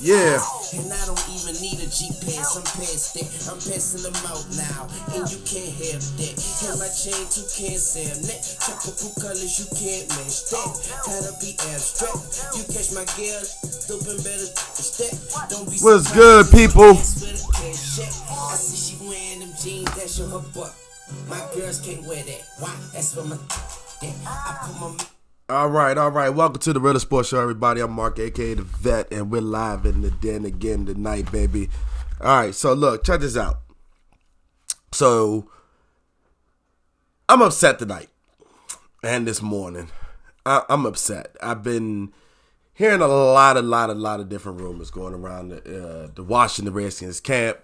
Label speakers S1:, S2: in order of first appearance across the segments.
S1: Yeah.
S2: And I don't even need a GPS. I'm past that. I'm passing them out now. And you can't have that. Have my chain too can't that. Tropical colors you can't match that. Gotta be abstract. You catch my girl, stupid better step. Don't be
S1: What's good, people?
S2: I see she wearing them jeans that show her butt. My girls can't wear that. Why? That's for my. I put my.
S1: All right, all right. Welcome to the Real Sports Show, everybody. I'm Mark, aka the Vet, and we're live in the den again tonight, baby. All right, so look, check this out. So, I'm upset tonight and this morning. I, I'm upset. I've been hearing a lot, a lot, a lot of different rumors going around the, uh, the Washington Redskins camp.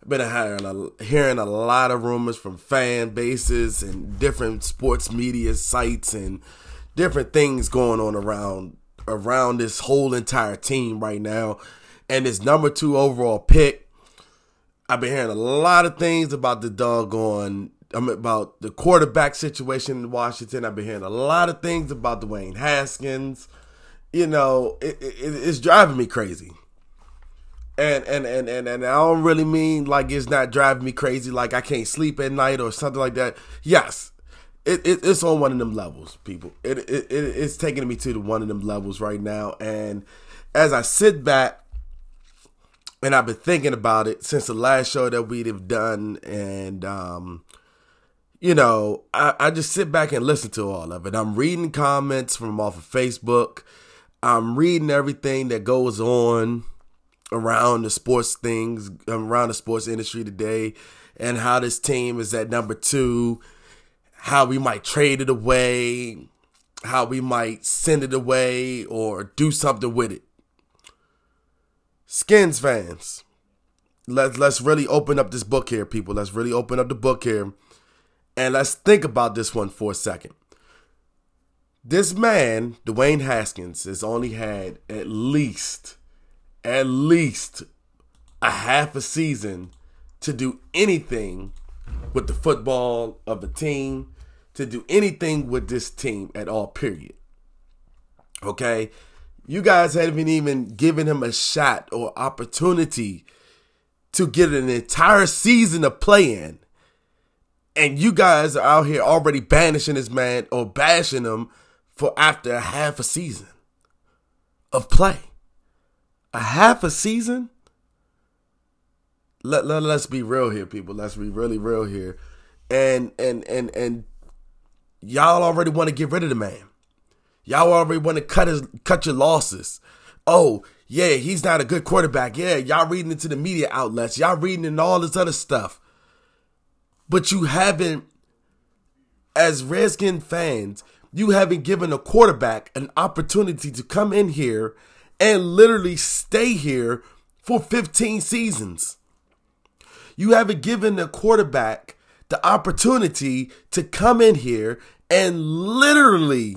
S1: I've been hearing a, hearing a lot of rumors from fan bases and different sports media sites and different things going on around around this whole entire team right now. And this number two overall pick, I've been hearing a lot of things about the doggone um, about the quarterback situation in Washington. I've been hearing a lot of things about Dwayne Haskins. You know, it, it, it's driving me crazy. And, and and and and I don't really mean like it's not driving me crazy, like I can't sleep at night or something like that. Yes, it, it, it's on one of them levels, people. It, it, it it's taking me to the one of them levels right now. And as I sit back and I've been thinking about it since the last show that we'd have done, and um, you know, I, I just sit back and listen to all of it. I'm reading comments from off of Facebook. I'm reading everything that goes on around the sports things, around the sports industry today, and how this team is at number two how we might trade it away, how we might send it away or do something with it. Skins fans, let's let's really open up this book here, people. Let's really open up the book here, and let's think about this one for a second. This man, Dwayne Haskins, has only had at least, at least a half a season to do anything with the football of the team, to do anything with this team at all, period. Okay? You guys haven't even given him a shot or opportunity to get an entire season of play in. And you guys are out here already banishing this man or bashing him for after a half a season of play. A half a season? let, let let's be real here, people. Let's be really real here. And and and and y'all already want to get rid of the man. Y'all already want to cut his cut your losses. Oh, yeah, he's not a good quarterback. Yeah, y'all reading into the media outlets. Y'all reading into all this other stuff. But you haven't, as Redskin fans, you haven't given a quarterback an opportunity to come in here and literally stay here for 15 seasons. You haven't given the quarterback the opportunity to come in here and literally,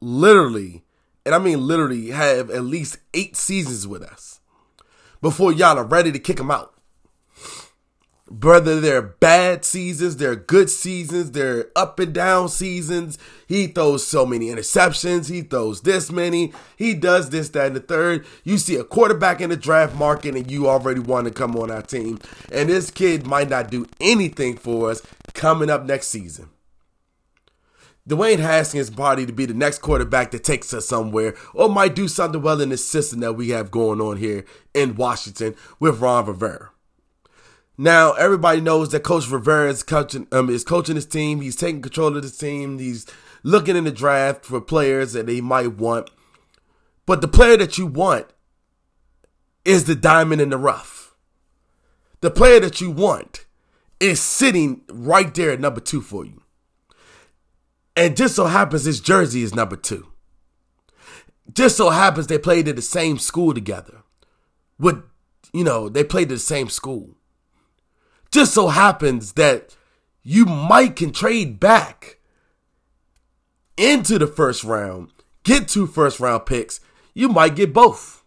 S1: literally, and I mean literally, have at least eight seasons with us before y'all are ready to kick him out. Whether they're bad seasons, they're good seasons, they're up and down seasons. He throws so many interceptions. He throws this many. He does this, that, and the third. You see a quarterback in the draft market and you already want to come on our team. And this kid might not do anything for us coming up next season. Dwayne Haskins' body to be the next quarterback that takes us somewhere or might do something well in the system that we have going on here in Washington with Ron Rivera. Now everybody knows that Coach Rivera is coaching um, is coaching his team. He's taking control of his team. He's looking in the draft for players that he might want. But the player that you want is the diamond in the rough. The player that you want is sitting right there at number two for you. And just so happens his jersey is number two. just so happens they played at the same school together. With, you know, they played at the same school. Just so happens that you might can trade back into the first round, get two first round picks. You might get both.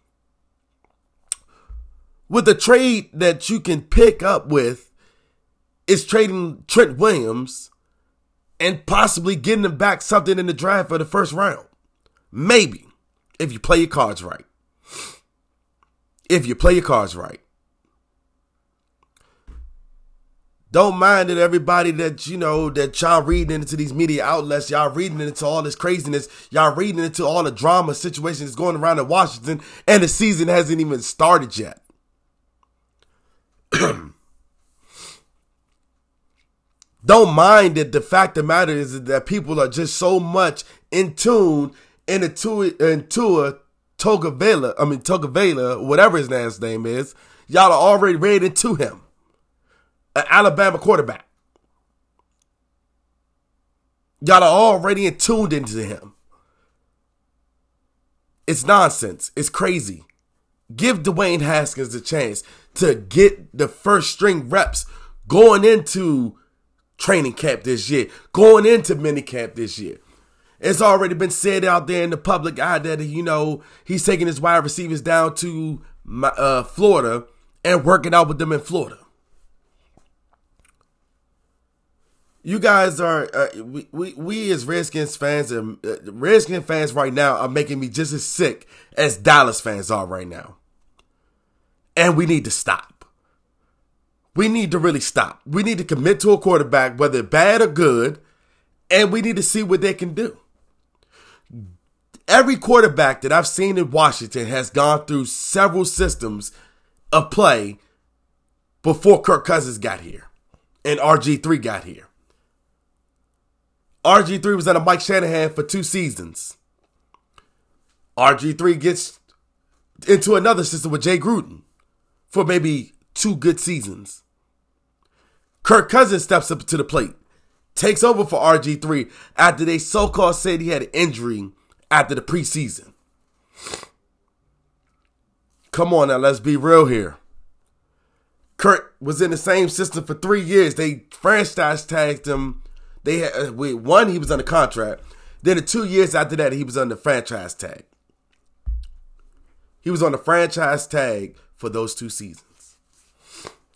S1: With a trade that you can pick up with is trading Trent Williams and possibly getting him back something in the draft for the first round. Maybe if you play your cards right. If you play your cards right. Don't mind that everybody that you know that y'all reading into these media outlets, y'all reading into all this craziness, y'all reading into all the drama situations going around in Washington, and the season hasn't even started yet. Don't mind that the fact of the matter is that people are just so much in tune in a into into a Togavela, I mean Togavela, whatever his last name is, y'all are already read into him. An Alabama quarterback. Y'all are already in tuned into him. It's nonsense. It's crazy. Give Dwayne Haskins a chance to get the first string reps going into training camp this year, going into minicamp this year. It's already been said out there in the public eye that you know he's taking his wide receivers down to uh, Florida and working out with them in Florida. You guys are uh, we, we we as Redskins fans and uh, fans right now are making me just as sick as Dallas fans are right now, and we need to stop. We need to really stop. We need to commit to a quarterback, whether bad or good, and we need to see what they can do every quarterback that I've seen in Washington has gone through several systems of play before Kirk Cousins got here and RG3 got here. RG3 was under Mike Shanahan for two seasons. RG3 gets into another system with Jay Gruden for maybe two good seasons. Kirk Cousins steps up to the plate, takes over for RG3 after they so called said he had an injury after the preseason. Come on now, let's be real here. Kirk was in the same system for three years. They franchise tagged him. They had uh, wait, one he was under contract. Then the two years after that, he was the franchise tag. He was on the franchise tag for those two seasons.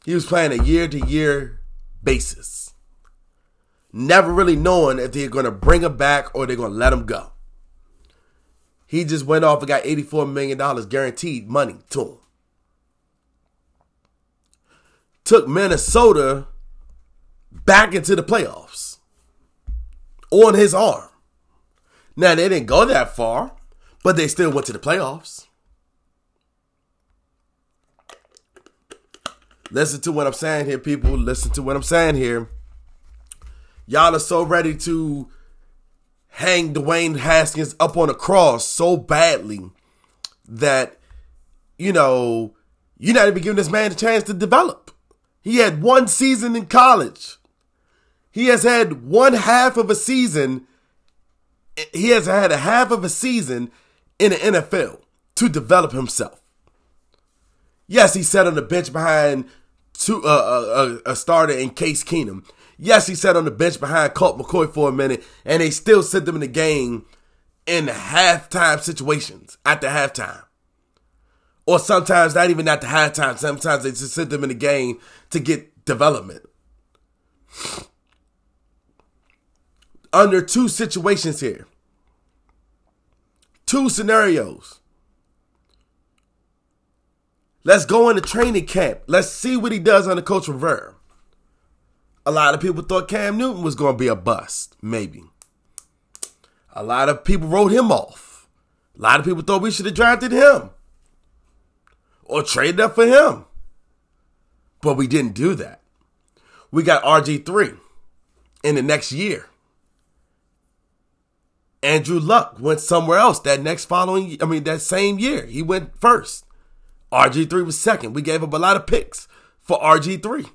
S1: He was playing a year to year basis. Never really knowing if they're going to bring him back or they're going to let him go. He just went off and got $84 million guaranteed money to him. Took Minnesota back into the playoffs on his arm. Now, they didn't go that far, but they still went to the playoffs. Listen to what I'm saying here, people. Listen to what I'm saying here. Y'all are so ready to hang Dwayne Haskins up on a cross so badly that, you know, you're not even giving this man a chance to develop. He had one season in college. He has had one half of a season. He has had a half of a season in the NFL to develop himself. Yes, he sat on the bench behind two, uh, uh, a, a starter in Case Keenum. Yes, he sat on the bench behind Colt McCoy for a minute, and they still sent them in the game in halftime situations at the halftime. Or sometimes not even at the halftime. Sometimes they just sent them in the game to get development. Under two situations here. Two scenarios. Let's go into training camp. Let's see what he does under Coach Rivera. A lot of people thought Cam Newton was going to be a bust, maybe. A lot of people wrote him off. A lot of people thought we should have drafted him or traded up for him. But we didn't do that. We got RG3 in the next year. Andrew Luck went somewhere else that next following, I mean, that same year. He went first. RG3 was second. We gave up a lot of picks for RG3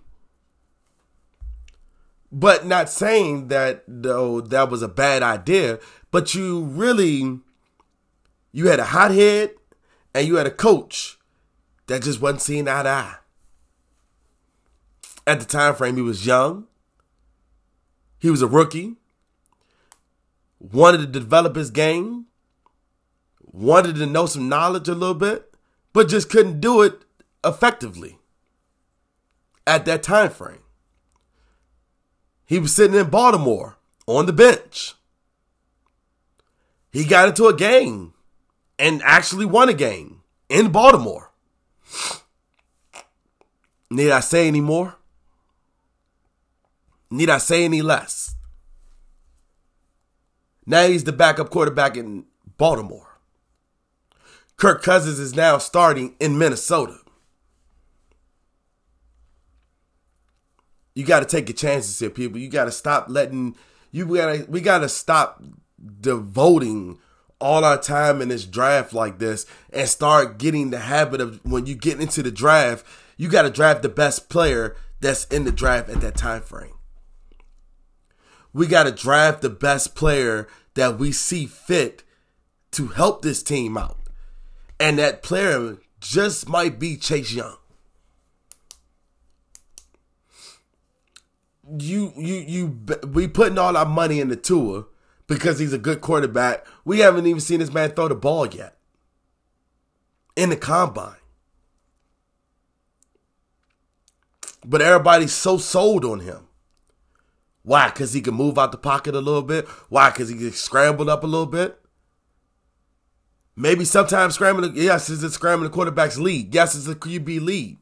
S1: but not saying that though that was a bad idea but you really You had a hothead and you had a coach that just wasn't seeing eye to eye. At the time frame, he was young. He was a rookie. Wanted to develop his game. Wanted to know some knowledge a little bit, but just couldn't do it effectively at that time frame. He was sitting in Baltimore on the bench. He got into a game and actually won a game in Baltimore. Need I say any more? Need I say any less? Now he's the backup quarterback in Baltimore. Kirk Cousins is now starting in Minnesota. You got to take your chances here, people. You got to stop letting you got to we got to stop devoting all our time in this draft like this and start getting the habit of when you get into the draft, you got to draft the best player that's in the draft at that time frame. We got to draft the best player that we see fit to help this team out. And that player just might be Chase Young. You you you we putting all our money in the Tua because he's a good quarterback. We haven't even seen this man throw the ball yet in the combine. But everybody's so sold on him. Why? Because he can move out the pocket a little bit. Why? Because he can scramble up a little bit. Maybe sometimes scrambling. Yes, it's a scrambling quarterback's lead. Yes, it's a QB lead.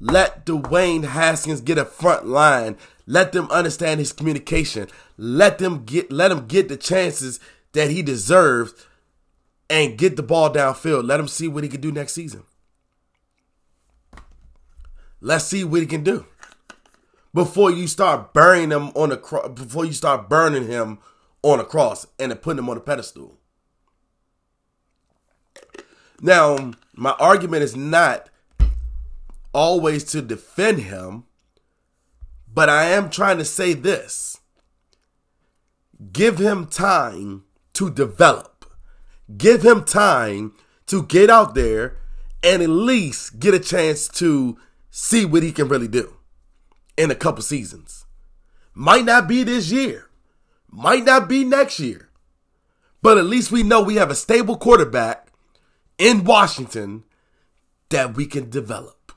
S1: Let Dwayne Haskins get a front line. Let them understand his communication. Let them get let him get the chances that he deserves and get the ball downfield. Let him see what he can do next season. Let's see what he can do before you start burning him on a cro- before you start burning him on a cross and putting him on a pedestal. Now, my argument is not always to defend him, but I am trying to say this. Give him time to develop. Give him time to get out there and at least get a chance to see what he can really do in a couple seasons. Might not be this year, might not be next year, but at least we know we have a stable quarterback in Washington that we can develop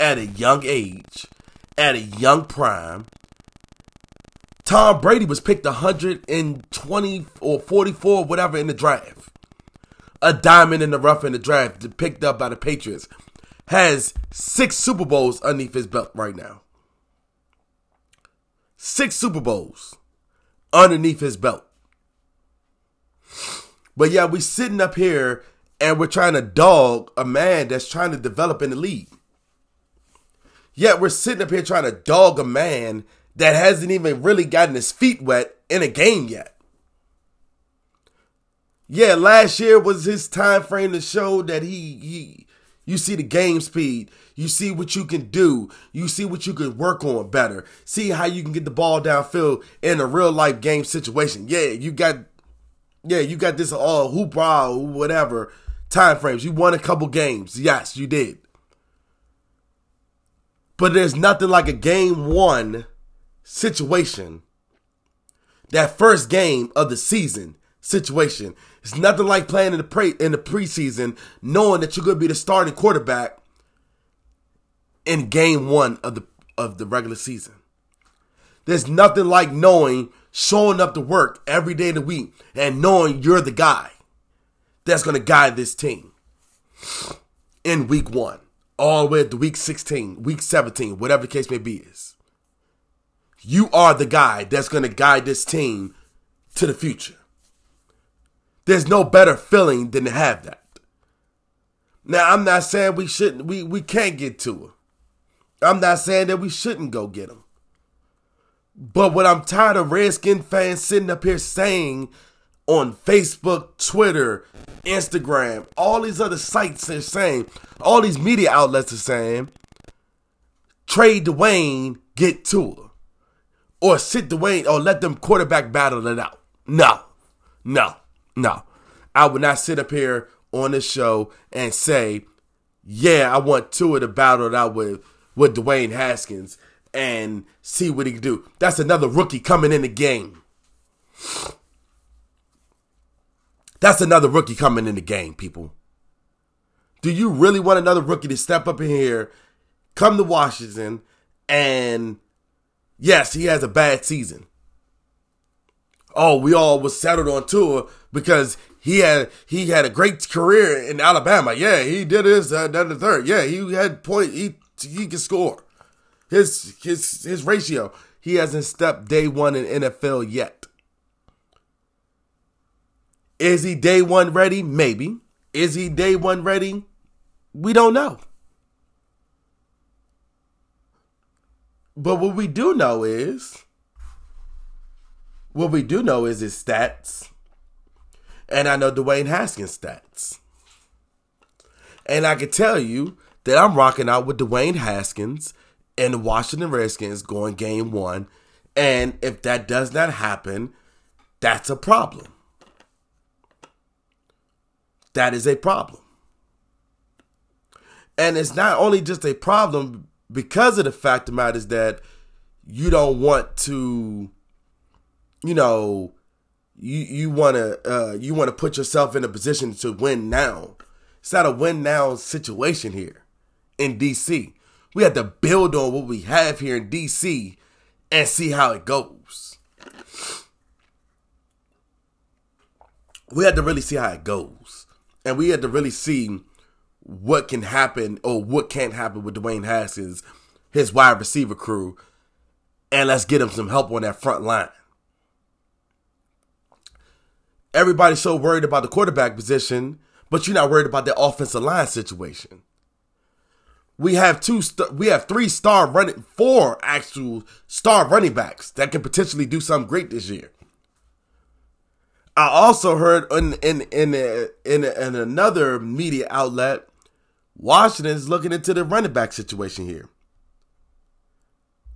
S1: at a young age, at a young prime. Tom Brady was picked 120 or 44, whatever, in the draft. A diamond in the rough in the draft, picked up by the Patriots. Has six Super Bowls underneath his belt right now. Six Super Bowls underneath his belt. But yeah, we sitting up here and we're trying to dog a man that's trying to develop in the league. Yet we're sitting up here trying to dog a man that hasn't even really gotten his feet wet in a game yet. Yeah, last year was his time frame to show that he he you see the game speed, you see what you can do, you see what you can work on better, see how you can get the ball downfield in a real life game situation. Yeah, you got yeah, you got this all uh, hoopla whatever time frames. You won a couple games. Yes, you did. But there's nothing like a game one situation. That first game of the season situation. It's nothing like playing in the pre in the preseason, knowing that you're gonna be the starting quarterback in game one of the of the regular season. There's nothing like knowing showing up to work every day of the week and knowing you're the guy that's to guide this team in week one, all the way to week 16, week 17, whatever the case may be is. You are the guy that's going to guide this team to the future. There's no better feeling than to have that. Now, I'm not saying we shouldn't, we, we can't get to him. I'm not saying that we shouldn't go get him. But what I'm tired of Redskin fans sitting up here saying on Facebook, Twitter, Instagram, all these other sites are saying, all these media outlets are saying, trade Dwayne, get Tua. Or sit Dwayne, or let them quarterback battle it out. No, no, no. I would not sit up here on this show and say, yeah, I want Tua to battle it out with, with Dwayne Haskins and see what he can do. That's another rookie coming in the game. That's another rookie coming in the game, people. Do you really want another rookie to step up in here, come to Washington, and yes, he has a bad season. Oh, we all was settled on Tua because he had he had a great career in Alabama. Yeah, he did his uh, done the third. Yeah, he had point. He he can score. His his his ratio. He hasn't stepped day one in NFL yet. Is he day one ready? Maybe. Is he day one ready? We don't know. But what we do know is what we do know is his stats. And I know Dwayne Haskins' stats. And I can tell you that I'm rocking out with Dwayne Haskins and the Washington Redskins going game one. And if that does not happen, that's a problem. That is a problem. And it's not only just a problem because of the fact of the matter is that you don't want to, you know, you you want to uh, you want to put yourself in a position to win now. It's not a win now situation here in DC. We have to build on what we have here in DC and see how it goes. We had to really see how it goes. And we had to really see what can happen or what can't happen with Dwayne Haskins, his wide receiver crew, and let's get him some help on that front line. Everybody's so worried about the quarterback position, but you're not worried about the offensive line situation. We have two, st- we have three star running, four actual star running backs that can potentially do something great this year. I also heard in in in in, in another media outlet Washington is looking into the running back situation here.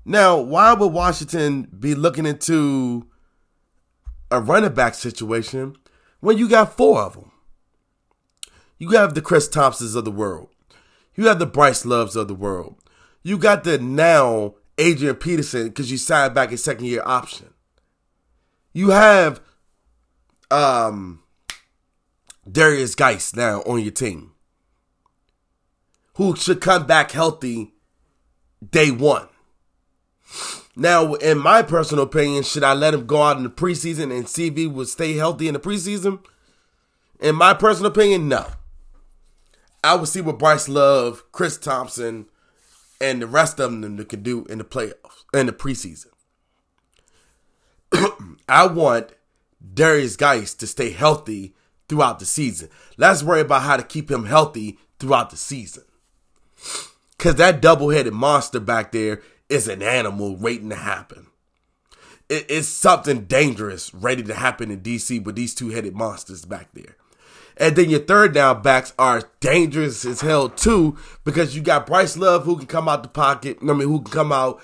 S1: Now, why would Washington be looking into a running back situation when you got four of them? You have the Chris Thompsons of the world. You have the Bryce Loves of the world. You got the now Adrian Peterson because you signed back a second year option. You have um Derrius Guice now on your team who should come back healthy day one. Now, in my personal opinion, should I let him go out in the preseason and see if he would stay healthy in the preseason? In my personal opinion, no. I would see what Bryce Love, Chris Thompson, and the rest of them could do in the playoffs, in the preseason. I want Derrius Guice to stay healthy throughout the season. Let's worry about how to keep him healthy throughout the season. Because that double headed monster back there is an animal waiting to happen. It, it's something dangerous ready to happen in DC with these two headed monsters back there. And then your third down backs are dangerous as hell too, because you got Bryce Love who can come out the pocket. I mean, who can come out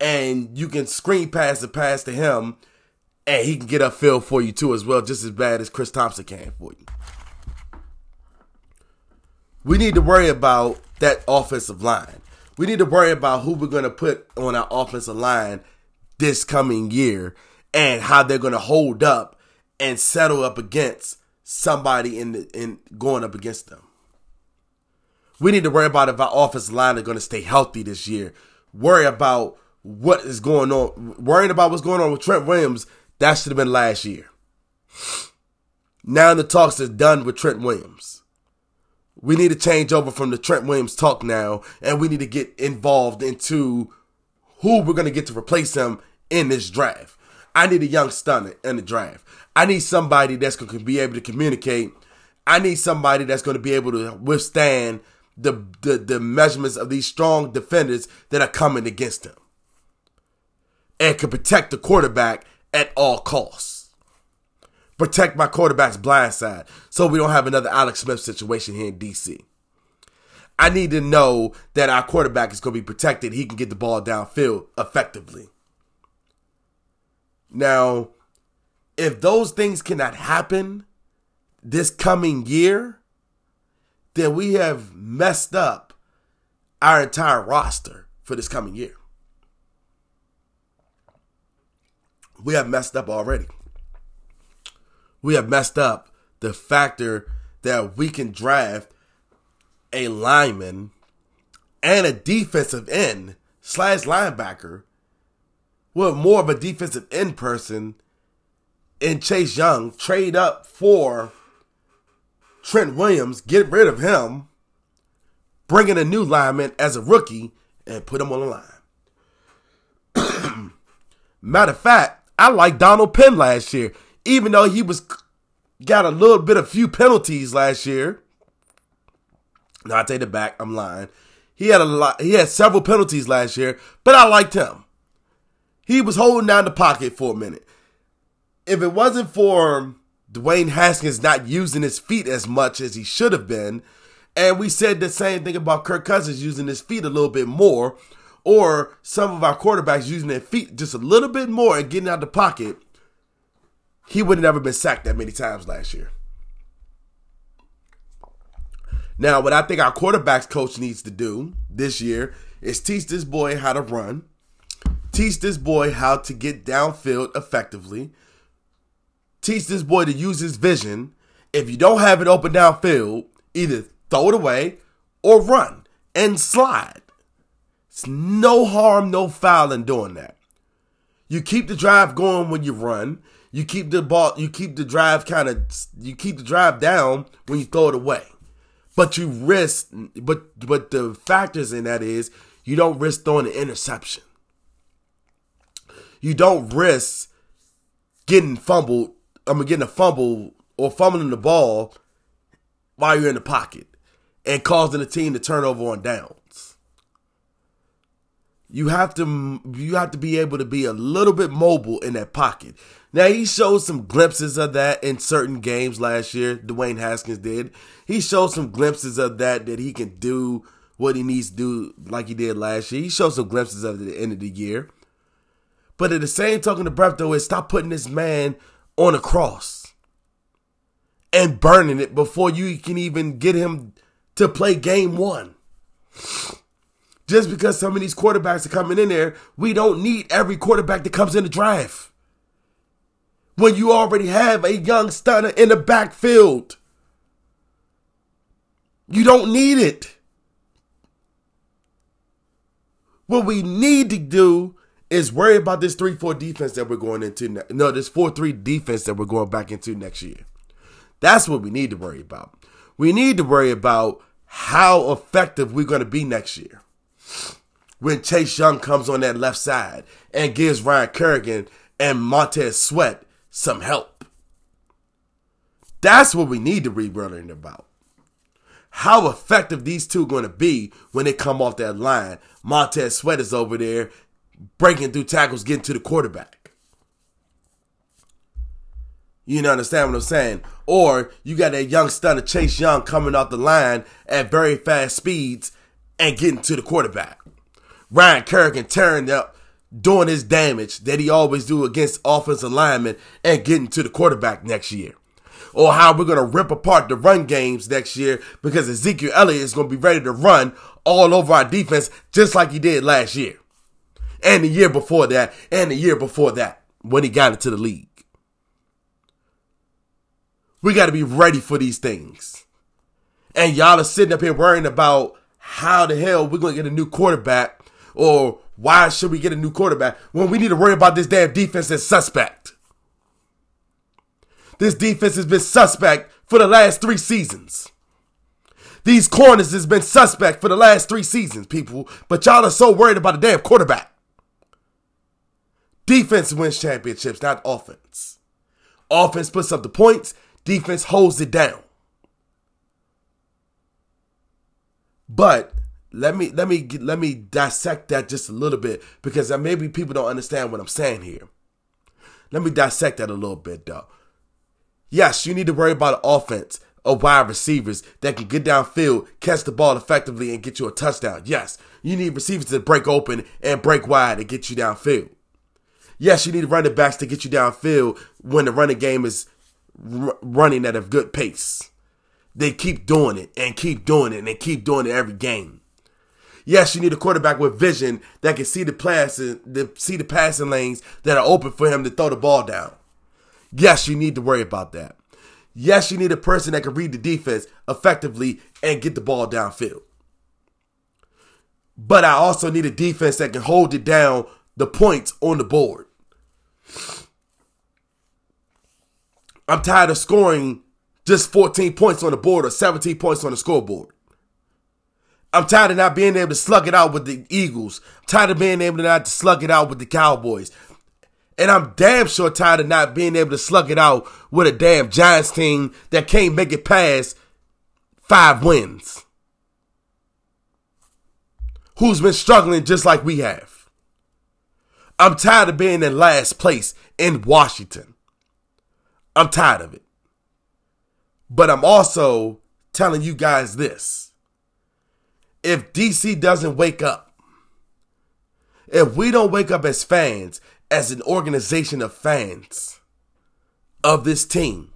S1: and you can screen pass the pass to him, and he can get a upfield for you too as well, just as bad as Chris Thompson can for you. We need to worry about that offensive line. We need to worry about who we're going to put on our offensive line this coming year and how they're going to hold up and settle up against somebody in the, in going up against them. We need to worry about if our offensive line are going to stay healthy this year. Worry about what is going on. Worrying about what's going on with Trent Williams. That should have been last year. Now the talks is done with Trent Williams. We need to change over from the Trent Williams talk now, and we need to get involved into who we're going to get to replace him in this draft. I need a young stunner in the draft. I need somebody that's going to be able to communicate. I need somebody that's going to be able to withstand the, the, the measurements of these strong defenders that are coming against him and can protect the quarterback at all costs protect my quarterback's blind side so we don't have another Alex Smith situation here in DC. I need to know that our quarterback is going to be protected. He can get the ball downfield effectively. Now, if those things cannot happen, this coming year, then we have messed up our entire roster for this coming year. We have messed up already. We have messed up the factor that we can draft a lineman and a defensive end slash linebacker with more of a defensive end person in Chase Young, trade up for Trent Williams, get rid of him, bring in a new lineman as a rookie, and put him on the line. Matter of fact, I like Donald Penn last year, even though he was got a little bit of few penalties last year. No, I take it back. I'm lying. He had a lot. He had several penalties last year, but I liked him. He was holding down the pocket for a minute. If it wasn't for Dwayne Haskins not using his feet as much as he should have been, and we said the same thing about Kirk Cousins using his feet a little bit more, or some of our quarterbacks using their feet just a little bit more and getting out the pocket, he would have never been sacked that many times last year. Now, what I think our quarterbacks coach needs to do this year is teach this boy how to run, teach this boy how to get downfield effectively, teach this boy to use his vision. If you don't have it open downfield, either throw it away or run and slide. It's no harm, no foul in doing that. You keep the drive going when you run. You keep the ball, you keep the drive kind of, you keep the drive down when you throw it away. But you risk, but but the factors in that is you don't risk throwing an interception. You don't risk getting fumbled. I mean, getting a fumble or fumbling the ball while you're in the pocket and causing the team to turn over on downs. You have to you have to be able to be a little bit mobile in that pocket. Now he showed some glimpses of that in certain games last year. Dwayne Haskins did. He showed some glimpses of that that he can do what he needs to do like he did last year. He showed some glimpses of it at the end of the year. But at the same token, the breath though is stop putting this man on a cross and burning it before you can even get him to play game one. Just because some of these quarterbacks are coming in there, we don't need every quarterback that comes in the draft when you already have a young stunner in the backfield. You don't need it. What we need to do is worry about this 3 4 defense that we're going into. Ne- no, this 4 3 defense that we're going back into next year. That's what we need to worry about. We need to worry about how effective we're going to be next year. When Chase Young comes on that left side and gives Ryan Kerrigan and Montez Sweat some help. That's what we need to be worrying about. How effective these two are going to be when they come off that line. Montez Sweat is over there breaking through tackles, getting to the quarterback. You know, understand what I'm saying? Or you got that young stunner Chase Young coming off the line at very fast speeds and getting to the quarterback. Ryan Kerrigan tearing up doing his damage that he always do against offensive linemen and getting to the quarterback next year. Or how we're going to rip apart the run games next year because Ezekiel Elliott is going to be ready to run all over our defense just like he did last year. And the year before that, and the year before that when he got into the league. We got to be ready for these things. And y'all are sitting up here worrying about how the hell we're going to get a new quarterback or why should we get a new quarterback when we need to worry about this damn defense that's suspect? This defense has been suspect for the last three seasons. These corners has been suspect for the last three seasons, people. But y'all are so worried about a damn quarterback. Defense wins championships, not offense. Offense puts up the points, defense holds it down. But let me let me let me dissect that just a little bit because maybe people don't understand what I'm saying here. Let me dissect that a little bit though. Yes, you need to worry about an offense of wide receivers that can get downfield, catch the ball effectively, and get you a touchdown. Yes, you need receivers to break open and break wide and get you downfield. Yes, you need running backs to get you downfield when the running game is r- running at a good pace. They keep doing it and keep doing it and they keep doing it every game. Yes, you need a quarterback with vision that can see the the, see the passing lanes that are open for him to throw the ball down. Yes, you need to worry about that. Yes, you need a person that can read the defense effectively and get the ball downfield. But I also need a defense that can hold it down the points on the board. I'm tired of scoring just 14 points on the board or 17 points on the scoreboard. I'm tired of not being able to slug it out with the Eagles. I'm tired of being able to not slug it out with the Cowboys. And I'm damn sure tired of not being able to slug it out with a damn Giants team that can't make it past five wins. Who's been struggling just like we have. I'm tired of being in last place in Washington. I'm tired of it. But I'm also telling you guys this. If DC doesn't wake up, if we don't wake up as fans, as an organization of fans of this team,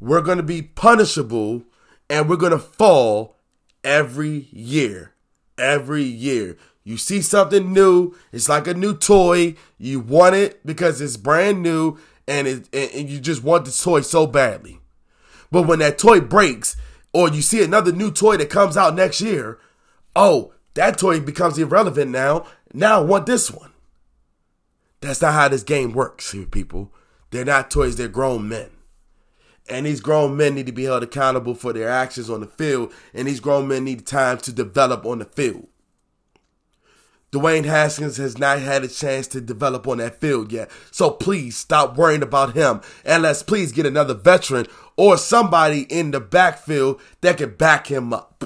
S1: we're going to be punishable and we're going to fall every year. Every year. You see something new, it's like a new toy. You want it because it's brand new and, it, and you just want the toy so badly. But when that toy breaks, or you see another new toy that comes out next year, oh, that toy becomes irrelevant now. Now I want this one. That's not how this game works people. They're not toys, they're grown men. And these grown men need to be held accountable for their actions on the field, and these grown men need time to develop on the field. Dwayne Haskins has not had a chance to develop on that field yet. So please stop worrying about him and let's please get another veteran or somebody in the backfield that can back him up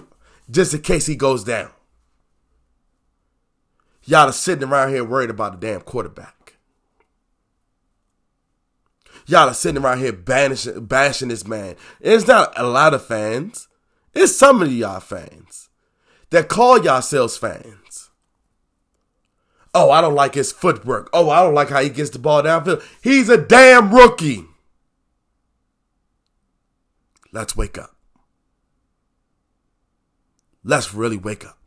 S1: just in case he goes down. Y'all are sitting around here worried about the damn quarterback. Y'all are sitting around here banishing, bashing this man. It's not a lot of fans. It's some of y'all fans that call yourselves fans. Oh, I don't like his footwork. Oh, I don't like how he gets the ball downfield. He's a damn rookie. Let's wake up. Let's really wake up.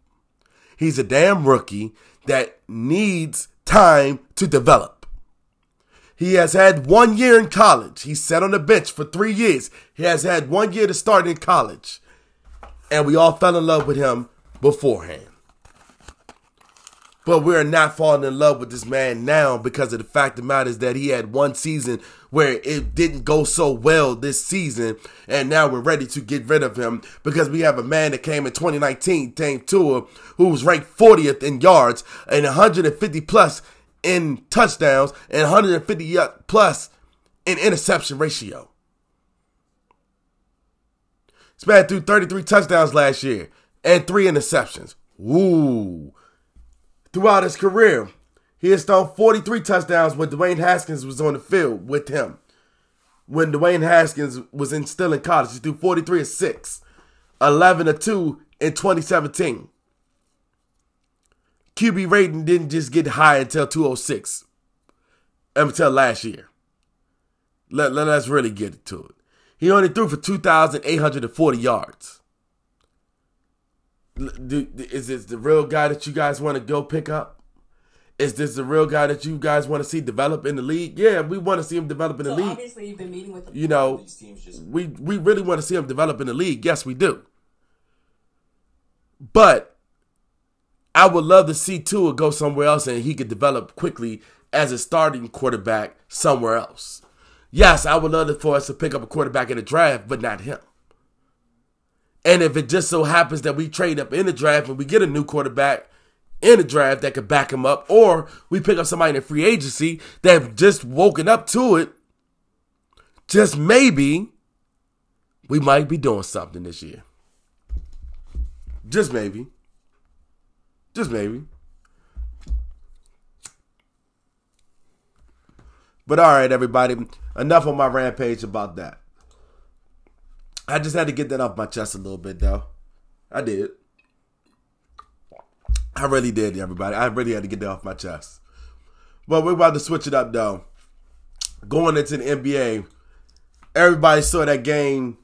S1: He's a damn rookie that needs time to develop. He has had one year in college. He sat on the bench for three years. He has had one year to start in college. And we all fell in love with him beforehand. But we're not falling in love with this man now because of the fact of the matter is that he had one season where it didn't go so well this season. And now we're ready to get rid of him because we have a man that came in 2019, Tame Tua, who was ranked 40th in yards and 150 plus in touchdowns and 150 plus in interception ratio. This man threw 33 touchdowns last year and three interceptions. Ooh. Throughout his career, he has thrown 43 touchdowns when Dwayne Haskins was on the field with him. When Dwayne Haskins was in still in college, he threw 43 and 6, 11 to 2 in 2017. QB rating didn't just get high until 206, until last year. Let, let us really get to it. He only threw for 2,840 yards. Is this the real guy that you guys want to go pick up? Is this the real guy that you guys want to see develop in the league? Yeah, we want to see him develop in the
S3: so
S1: league.
S3: Obviously, you've been meeting with.
S1: You know, we we really want to see him develop in the league. Yes, we do. But I would love to see Tua go somewhere else and he could develop quickly as a starting quarterback somewhere else. Yes, I would love for us to pick up a quarterback in the draft, but not him. And if it just so happens that we trade up in the draft and we get a new quarterback in the draft that could back him up, or we pick up somebody in free agency that just woken up to it, just maybe we might be doing something this year. Just maybe. Just maybe. But all right, everybody, enough on my rampage about that. I just had to get that off my chest a little bit, though. I did. I really did, everybody. I really had to get that off my chest. But we're about to switch it up, though. Going into the NBA, everybody saw that game.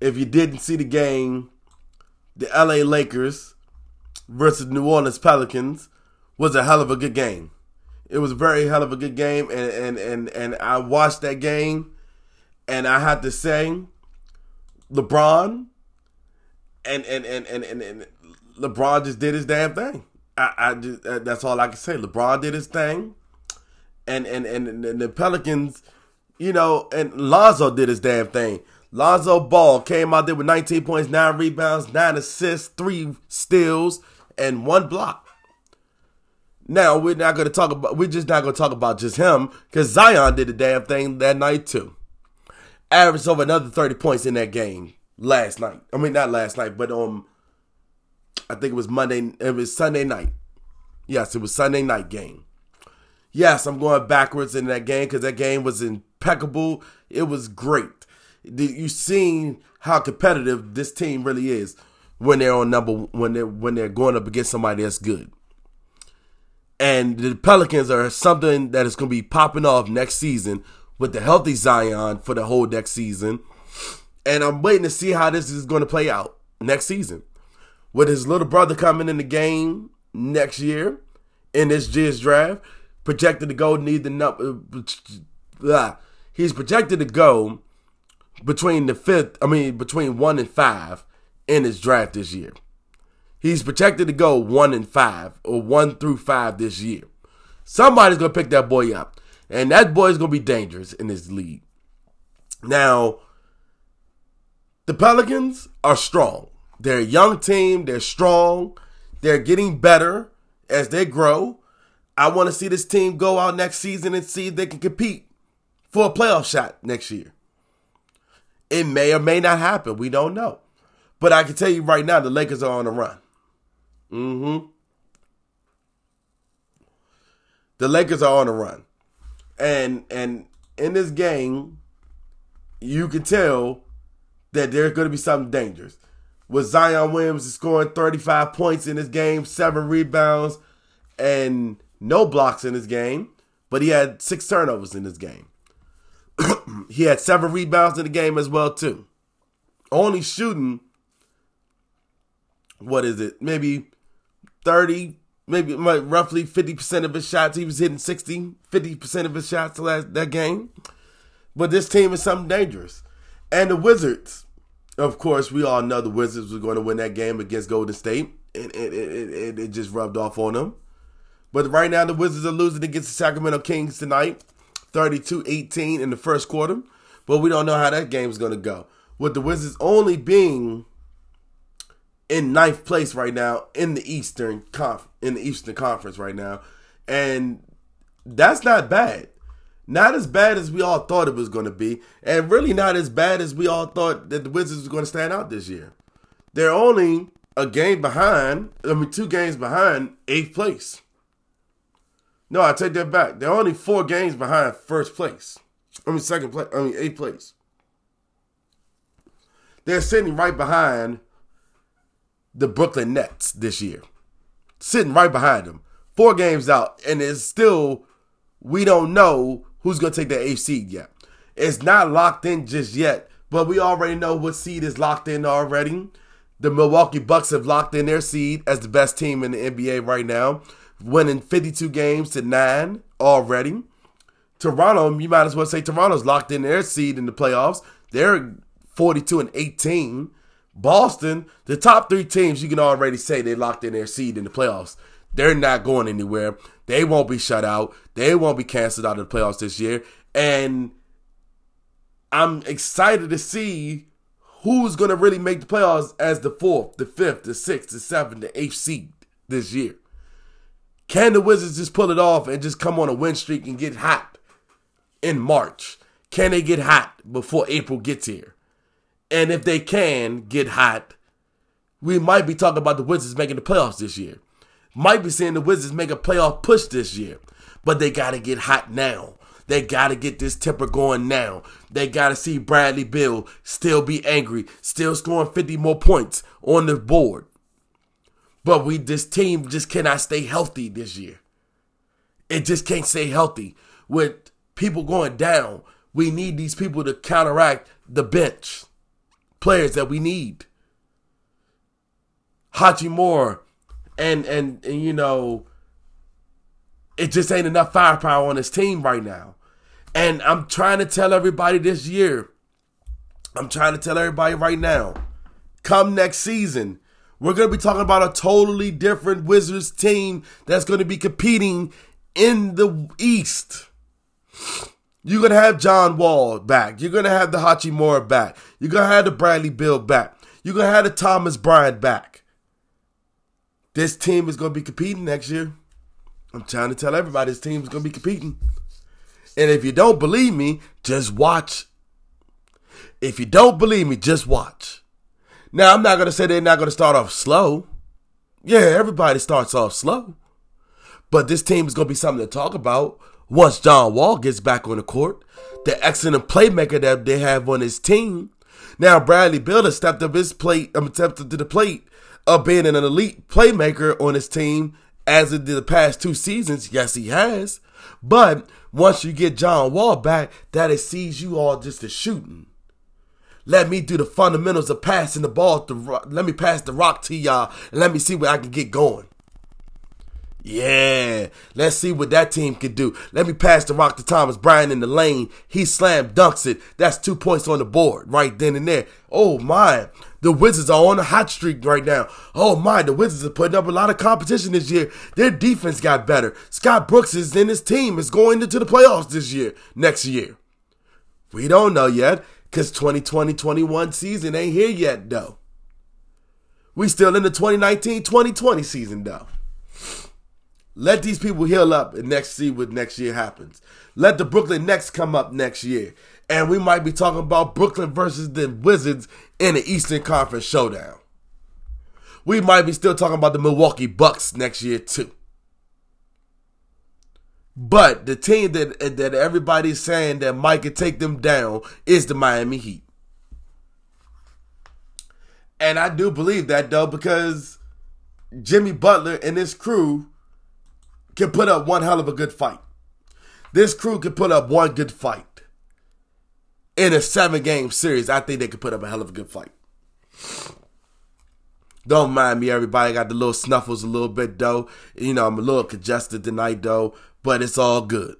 S1: If you didn't see the game, the LA Lakers versus New Orleans Pelicans was a hell of a good game. It was a very hell of a good game, and and and, and I watched that game, and I had to say, LeBron, and and and and and, and LeBron just did his damn thing. I, I just, that's all I can say. LeBron did his thing, and and and, and the Pelicans, you know, and Lonzo did his damn thing. Lonzo Ball came out there with 19 points, nine rebounds, nine assists, three steals, and one block. Now we're not going to talk about. We're just not going to talk about just him because Zion did the damn thing that night too. Averaged over another 30 points in that game last night. I mean, not last night, but um, I think it was Monday. It was Sunday night. Yes, it was Sunday night game. Yes, I'm going backwards in that game because that game was impeccable. It was great. You've seen how competitive this team really is when they're on number when they're when they're going up against somebody that's good. And the Pelicans are something that is going to be popping off next season with the healthy Zion for the whole next season. And I'm waiting to see how this is going to play out next season. With his little brother coming in the game next year in this year's draft, projected to go need the number. Uh, he's projected to go between the fifth, I mean, between one and five in his draft this year. He's projected to go one and five or one through five this year. Somebody's gonna pick that boy up, and that boy's gonna be dangerous in this league. Now, the Pelicans are strong. They're a young team. They're strong. They're getting better as they grow. I want to see this team go out next season and see if they can compete for a playoff shot next year. It may or may not happen. We don't know. But I can tell you right now, the Lakers are on a run. Mm-hmm. The Lakers are on a run. And and in this game, you can tell that there's going to be something dangerous. With Zion Williams scoring 35 points in this game, seven rebounds, and no blocks in this game, but he had six turnovers in this game. he had seven rebounds in the game as well too. Only shooting what is it? Maybe 30, maybe roughly 50% of his shots. He was hitting 60, 50% of his shots last that game. But this team is something dangerous. And the Wizards, of course, we all know the Wizards were going to win that game against Golden State. And it, it, it, it just rubbed off on them. But right now, the Wizards are losing against the Sacramento Kings tonight, 32 18 in the first quarter. But we don't know how that game's going to go. With the Wizards only being in ninth place right now in the Eastern Conf- in the Eastern Conference right now, and that's not bad. Not as bad as we all thought it was going to be, and really not as bad as we all thought that the Wizards were going to stand out this year. They're only a game behind. I mean, two games behind eighth place. No, I take that back. They're only four games behind first place. I mean, second place. I mean, eighth place. They're sitting right behind the Brooklyn Nets this year. Sitting right behind them. Four games out, and it's still, we don't know who's going to take the eighth seed yet. It's not locked in just yet, but we already know what seed is locked in already. The Milwaukee Bucks have locked in their seed as the best team in the NBA right now, winning 52 games to nine already. Toronto, you might as well say Toronto's locked in their seed in the playoffs. They're 42 and 18. Boston, the top three teams, you can already say they locked in their seed in the playoffs. They're not going anywhere. They won't be shut out. They won't be canceled out of the playoffs this year. And I'm excited to see who's going to really make the playoffs as the fourth, the fifth, the sixth, the seventh, the eighth seed this year. Can the Wizards just pull it off and just come on a win streak and get hot in March? Can they get hot before April gets here? And if they can get hot, we might be talking about the Wizards making the playoffs this year. Might be seeing the Wizards make a playoff push this year. But they got to get hot now. They got to get this temper going now. They got to see Bradley Beal still be angry, still scoring 50 more points on the board. But we this team just cannot stay healthy this year. It just can't stay healthy with people going down, We need these people to counteract the bench players that we need. Hachimura and, and and you know it just ain't enough firepower on his team right now. And I'm trying to tell everybody this year, I'm trying to tell everybody right now, come next season, we're going to be talking about a totally different Wizards team that's going to be competing in the East. You're to have John Wall back. You're to have the Hachimura back. You're to have the Bradley Beal back. You're to have the Thomas Bryant back. This team is to be competing next year. I'm trying to tell everybody this team is to be competing. And if you don't believe me, just watch. If you don't believe me, just watch. Now, I'm not to say they're not to start off slow. Yeah, everybody starts off slow. But this team is to be something to talk about once John Wall gets back on the court. The excellent playmaker that they have on his team. Now, Bradley has stepped up his plate, um, stepped up to the plate of being an elite playmaker on his team as did the past two seasons. Yes, he has. But once you get John Wall back, that it sees you all just as shooting. Let me do the fundamentals of passing the ball. To, let me pass the rock to y'all and let me see where I can get going. Yeah, let's see what that team can do. Let me pass the rock to Thomas Bryant in the lane. He slam dunks it. That's two points on the board right then and there. Oh my, the Wizards are on a hot streak right now. Oh my, the Wizards are putting up a lot of competition this year. Their defense got better. Scott Brooks is in his team is going into the playoffs this year, next year. We don't know yet because 2020-21 season ain't here yet though. We still in the 2019-2020 season though. Let these people heal up and next see what next year happens. Let the Brooklyn Nets come up next year. And we might be talking about Brooklyn versus the Wizards in the Eastern Conference showdown. We might be still talking about the Milwaukee Bucks next year too. But the team that that everybody's saying that might could take them down is the Miami Heat. And I do believe that though because Jimmy Butler and his crew can put up one hell of a good fight. This crew can put up one good fight. In a seven game series, I think they could put up a hell of a good fight. Don't mind me, everybody. I got the little snuffles a little bit, though. You know, I'm a little congested tonight, though, but it's all good.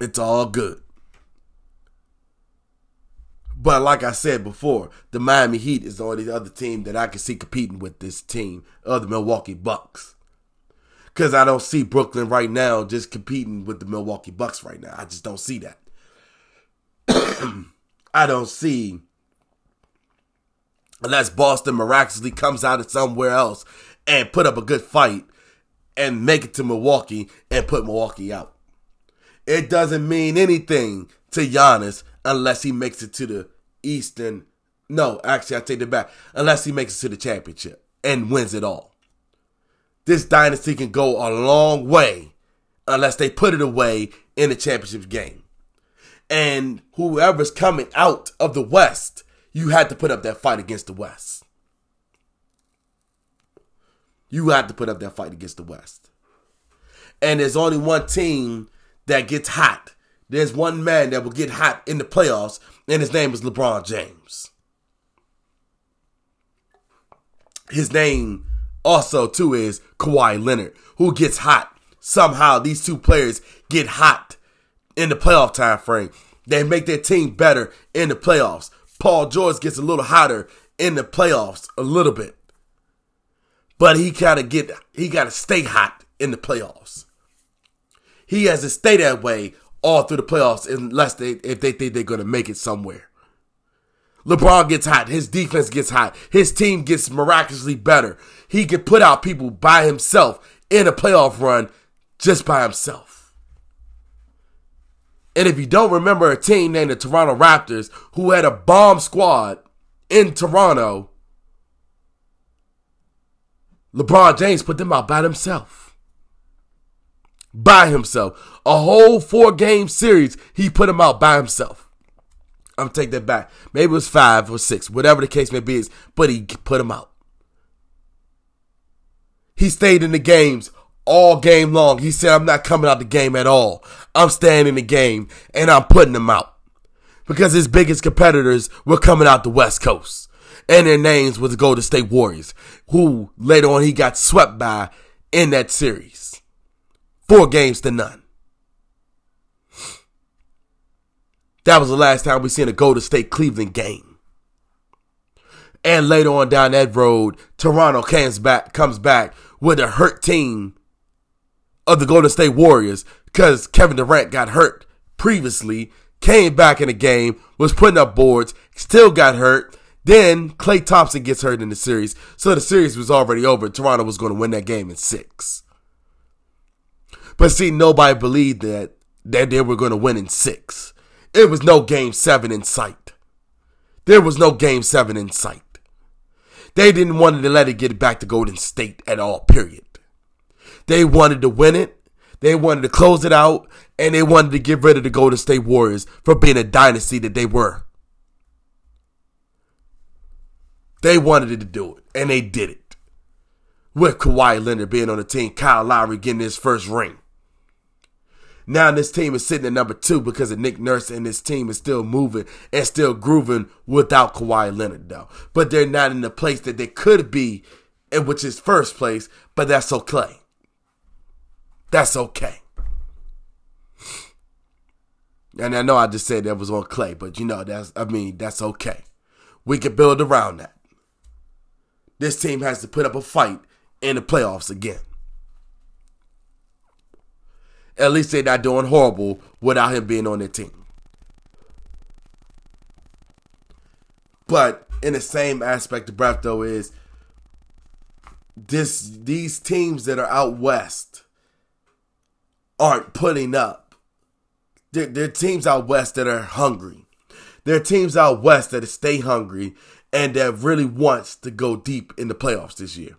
S1: It's all good. But like I said before, the Miami Heat is the only other team that I can see competing with this team of the Milwaukee Bucks. Because I don't see Brooklyn right now just competing with the Milwaukee Bucks right now. I just don't see that. I don't see unless Boston miraculously comes out of somewhere else and put up a good fight and make it to Milwaukee and put Milwaukee out. It doesn't mean anything to Giannis unless he makes it to the Eastern. No, actually, I take it back. Unless he makes it to the championship and wins it all this dynasty can go a long way unless they put it away in the championship game. And whoever's coming out of the West, you had to put up that fight against the West. You had to put up that fight against the West. And there's only one team that gets hot. There's one man that will get hot in the playoffs, and his name is LeBron James. His name also too is Kawhi Leonard, who gets hot. Somehow these two players get hot in the playoff time frame. They make their team better in the playoffs. Paul George gets a little hotter in the playoffs a little bit. But he gotta get he gotta stay hot in the playoffs. He has to stay that way all through the playoffs unless they if they think they're gonna make it somewhere. LeBron gets hot. His defense gets hot. His team gets miraculously better. He can put out people by himself in a playoff run just by himself. And if you don't remember a team named the Toronto Raptors who had a bomb squad in Toronto, LeBron James put them out by himself. By himself. A whole four game series, he put them out by himself. I'm take that back. Maybe it was five or six, whatever the case may be. But he put him out. He stayed in the games all game long. He said, I'm not coming out the game at all. I'm staying in the game and I'm putting him out. Because his biggest competitors were coming out the West Coast. And their names was the Golden State Warriors, who later on he got swept by in that series. Four games to none. That was the last time we seen a Golden State Cleveland game. And later on down that road, Toronto comes back comes back with a hurt team of the Golden State Warriors because Kevin Durant got hurt previously, came back in the game, was putting up boards, still got hurt. Then Klay Thompson gets hurt in the series, so the series was already over. Toronto was going to win that game in six. But see, nobody believed that that they were going to win in six. It was no game seven in sight. There was no game seven in sight. They didn't want to let it get back to Golden State at all, period. They wanted to win it. They wanted to close it out. And they wanted to get rid of the Golden State Warriors for being a dynasty that they were. They wanted to do it. And they did it. With Kawhi Leonard being on the team, Kyle Lowry getting his first ring. Now this team is sitting at number two because of Nick Nurse and this team is still moving and still grooving without Kawhi Leonard though. But they're not in the place that they could be, and which is first place, but that's okay. That's okay. And I know I just said that was on Klay, but you know, that's I mean, that's okay. We can build around that. This team has to put up a fight in the playoffs again. At least they're not doing horrible without him being on their team. But in the same aspect of breath though is this these teams that are out west aren't putting up. They're, they're teams out west that are hungry. There are teams out west that stay hungry and that really wants to go deep in the playoffs this year.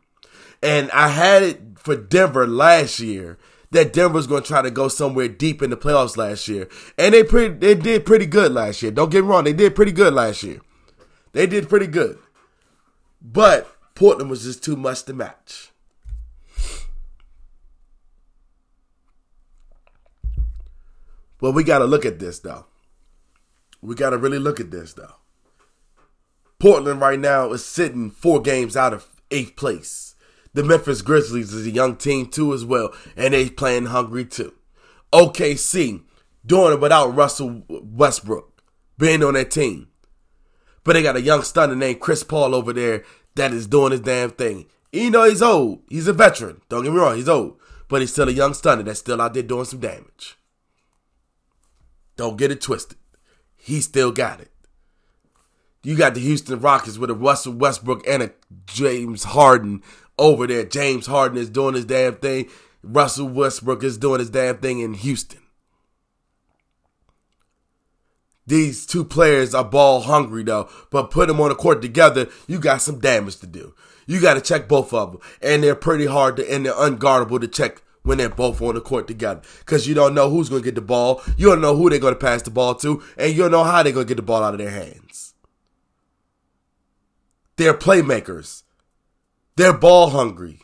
S1: And I had it for Denver last year that Denver's going to try to go somewhere deep in the playoffs last year, and they pretty they did pretty good last year. Don't get me wrong, they did pretty good last year. They did pretty good, but Portland was just too much to match. Well, we got to look at this though. We got to really look at this though. Portland right now is sitting four games out of eighth place. The Memphis Grizzlies is a young team too as well, and they playing hungry too. OKC doing it without Russell Westbrook being on that team. But they got a young stunner named Chris Paul over there that is doing his damn thing. You know he's old. He's a veteran. Don't get me wrong, he's old. But he's still a young stunner that's still out there doing some damage. Don't get it twisted. He still got it. You got the Houston Rockets with a Russell Westbrook and a James Harden over there. James Harden is doing his damn thing. Russell Westbrook is doing his damn thing in Houston. These two players are ball hungry though, but put them on the court together, you got some damage to do. You got to check both of them, and they're pretty hard to and they're unguardable to check when they're both on the court together because you don't know who's going to get the ball, you don't know who they're going to pass the ball to, and you don't know how they're going to get the ball out of their hands. They're playmakers. They're ball hungry.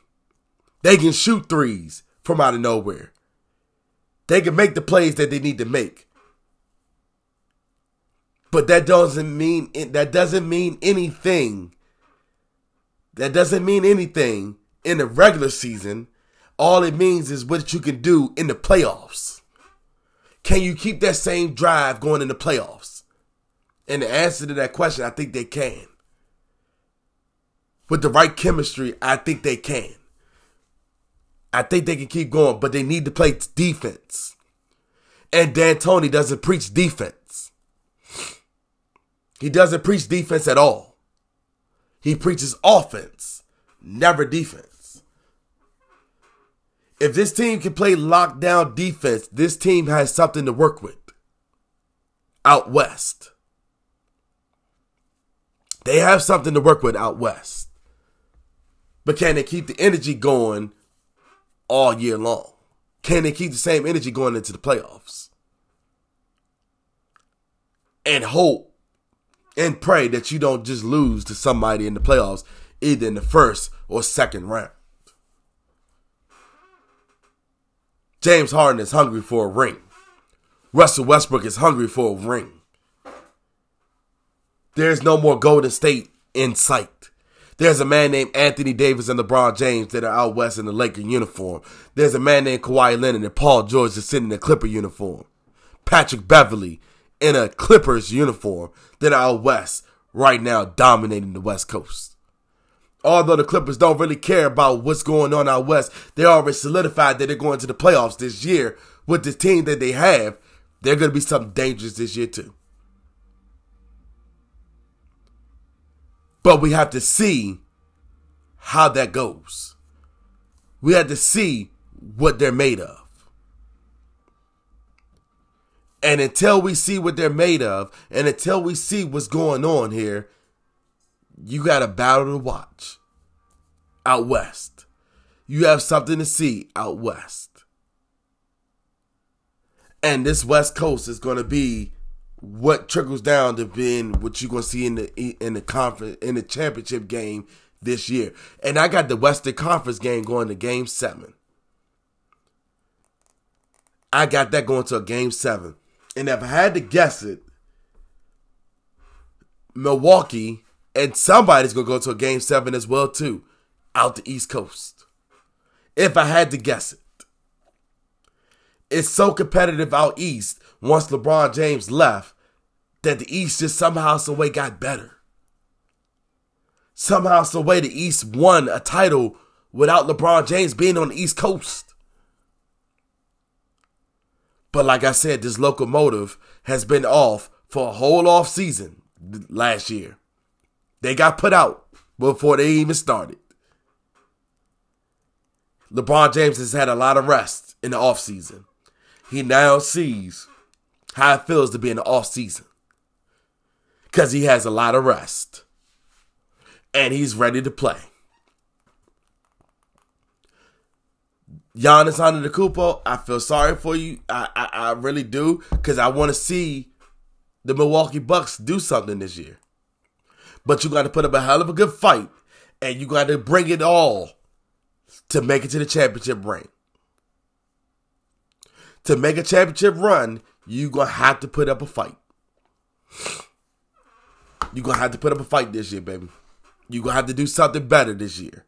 S1: They can shoot threes from out of nowhere. They can make the plays that they need to make. But that doesn't mean that doesn't mean anything. That doesn't mean anything in the regular season. All it means is what you can do in the playoffs. Can you keep that same drive going in the playoffs? And the answer to that question, I think they can with the right chemistry, I think they can. I think they can keep going, but they need to play defense. And D'Antoni doesn't preach defense. He doesn't preach defense at all. He preaches offense, never defense. If this team can play lockdown defense, this team has something to work with out west. They have something to work with out west. But can they keep the energy going all year long? Can they keep the same energy going into the playoffs? And hope and pray that you don't just lose to somebody in the playoffs, either in the first or second round. James Harden is hungry for a ring. Russell Westbrook is hungry for a ring. There's no more Golden State in sight. There's a man named Anthony Davis and LeBron James that are out west in the Laker uniform. There's a man named Kawhi Leonard and Paul George that's sitting in a Clipper uniform. Patrick Beverley in a Clippers uniform that are out west right now dominating the West Coast. Although the Clippers don't really care about what's going on out west, they already solidified that they're going to the playoffs this year with the team that they have. They're going to be something dangerous this year too. But we have to see how that goes. We have to see what they're made of. And until we see what they're made of, and until we see what's going on here, you got a battle to watch out west. You have something to see out west. And this West Coast is going to be what trickles down to being what you're gonna see in the in the conference in the championship game this year. And I got the Western Conference game going to game seven. I got that going to a game seven. And if I had to guess it, Milwaukee and somebody's gonna go to a game seven as well, too, out the East Coast. If I had to guess it. It's so competitive out east once LeBron James left that the East just somehow, some way got better. Somehow, some way, the East won a title without LeBron James being on the East Coast. But like I said, this locomotive has been off for a whole off season last year. They got put out before they even started. LeBron James has had a lot of rest in the off season. He now sees how it feels to be in the off season because he has a lot of rest and he's ready to play. Giannis Antetokounmpo, I feel sorry for you. I I, I really do because I want to see the Milwaukee Bucks do something this year. But you got to put up a hell of a good fight, and you got to bring it all to make it to the championship ring. To make a championship run, you gonna have to put up a fight. You're gonna have to put up a fight this year, baby. You're gonna have to do something better this year.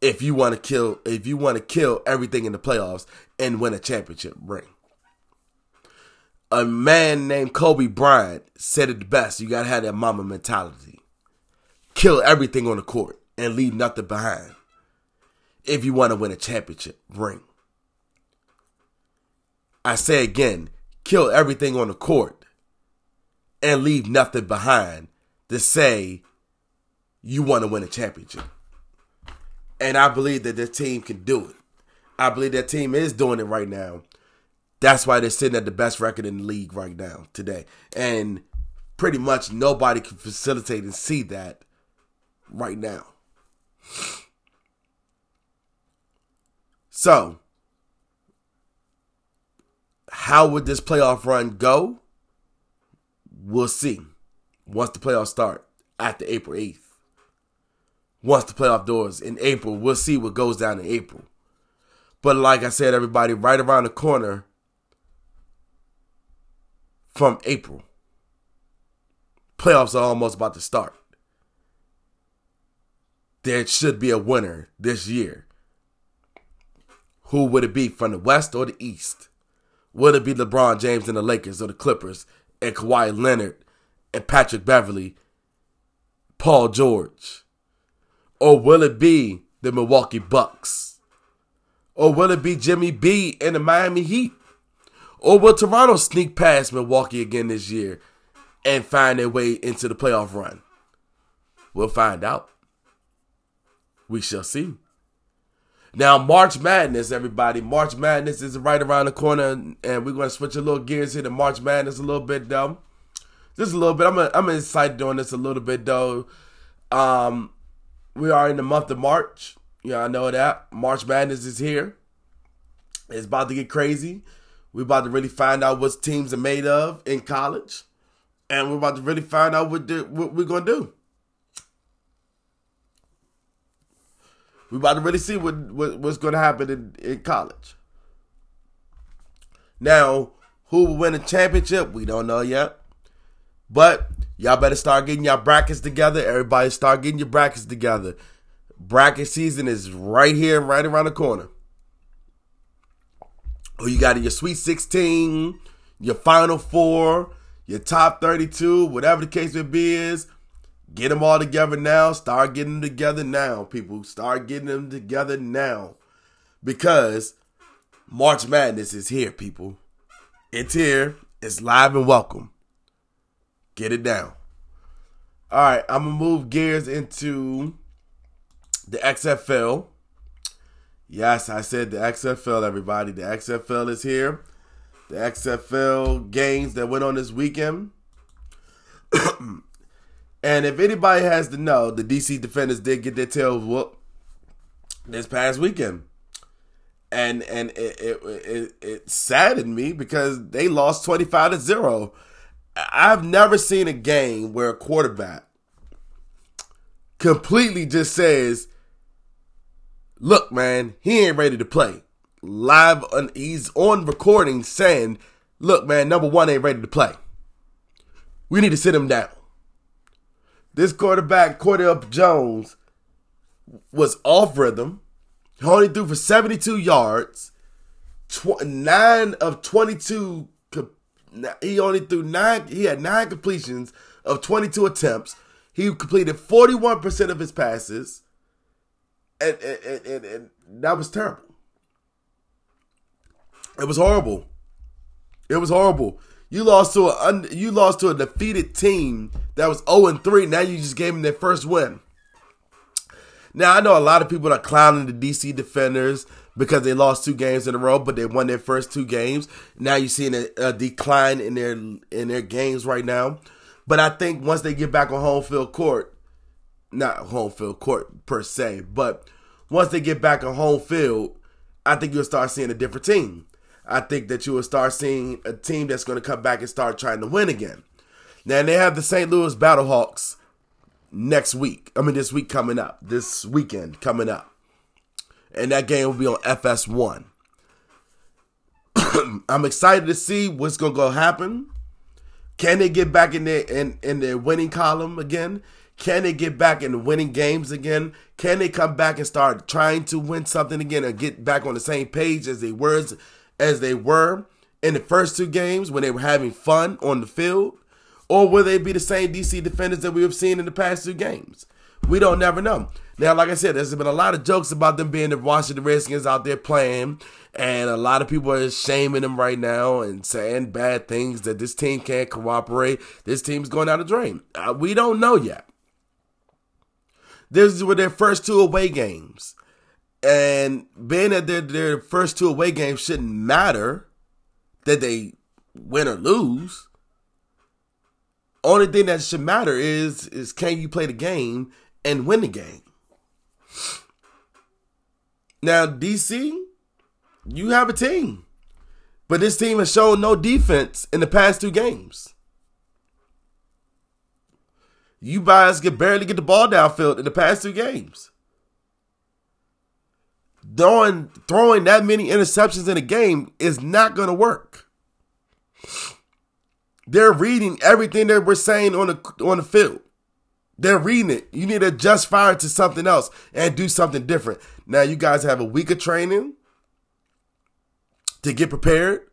S1: If you want to kill, if you want to kill everything in the playoffs and win a championship ring. A man named Kobe Bryant said it the best. You gotta have that mamba mentality. Kill everything on the court and leave nothing behind. If you want to win a championship ring. I say again, kill everything on the court and leave nothing behind to say you want to win a championship. And I believe that this team can do it. I believe that team is doing it right now. That's why they're sitting at the best record in the league right now, today. And pretty much nobody can facilitate and see that right now. So, how would this playoff run go? We'll see once the playoffs start after April 8th. Once the playoff doors in April, we'll see what goes down in April. But like I said, everybody, right around the corner from April, playoffs are almost about to start. There should be a winner this year. Who would it be from the West or the East? Would it be LeBron James and the Lakers or the Clippers and Kawhi Leonard and Patrick Beverley, Paul George? Or will it be the Milwaukee Bucks? Or will it be Jimmy B and the Miami Heat? Or will Toronto sneak past Milwaukee again this year and find their way into the playoff run? We'll find out. We shall see. Now, March Madness, everybody. March Madness is right around the corner, and we're going to switch a little gears here to March Madness a little bit, though. Just a little bit. I'm a, I'm excited on this a little bit, though. Um, we are in the month of March. Yeah, I know that. March Madness is here. It's about to get crazy. We're about to really find out what teams are made of in college, and we're about to really find out what, what we're going to do. We about to really see what, what what's going to happen in, in college. Now, who will win a championship? We don't know yet. But y'all better start getting your brackets together. Everybody start getting your brackets together. Bracket season is right here, right around the corner. Who you got in your Sweet 16, your Final Four, your top 32, whatever the case may be is. Get them all together now. Start getting them together now, people. Start getting them together now. Because March Madness is here, people. It's here. It's live and welcome. Get it down. All right, I'm going to move gears into the XFL. Yes, I said the XFL, everybody. The XFL is here. The XFL games that went on this weekend. and if anybody has to know, the DC Defenders did get their tails whooped this past weekend. And and it, it, it, it saddened me because they lost 25 to 0. I've never seen a game where a quarterback completely just says, look, man, he ain't ready to play. Live, on, he's on recording saying, look, man, number one ain't ready to play. We need to sit him down. This quarterback, Cardale Jones, was off rhythm. He only threw for 72 yards, tw- nine of 22. He only threw nine. He had nine completions of 22 attempts. He completed 41% of his passes and, and, and, and that was terrible. It was horrible. It was horrible. You lost to a you lost to a defeated team that was 0 and 3. Now you just gave them their first win. Now I know a lot of people are clowning the DC Defenders because they lost two games in a row, but they won their first two games. Now you're seeing a, a decline in their in their games right now. But I think once they get back on home field court, not home field court per se, but once they get back on home field, I think you'll start seeing a different team. I think that you will start seeing a team that's going to come back and start trying to win again. Now they have the St. Louis Battlehawks next week. I mean, this week coming up, this weekend coming up, and that game will be on FS1. I'm excited to see what's going to go happen. Can they get back in their in, in their winning column again? Can they get back in winning games again? Can they come back and start trying to win something again and get back on the same page as they were as they were in the first two games when they were having fun on the field? Or will they be the same DC defenders that we have seen in the past two games? We don't never know. Now, like I said, there's been a lot of jokes about them being the Washington Redskins out there playing, and a lot of people are shaming them right now and saying bad things that this team can't cooperate. This team's going out of drain. Uh, we don't know yet. This is were their first two away games. And being that their, their first two away games shouldn't matter that they win or lose. Only thing that should matter is is can you play the game and win the game. Now, DC, you have a team. But this team has shown no defense in the past two games. You guys can barely get the ball downfield in the past two games. Throwing throwing that many interceptions in a game is not going to work. They're reading everything that we're saying on the on the field. They're reading it. You need to adjust fire to something else and do something different. Now you guys have a week of training to get prepared.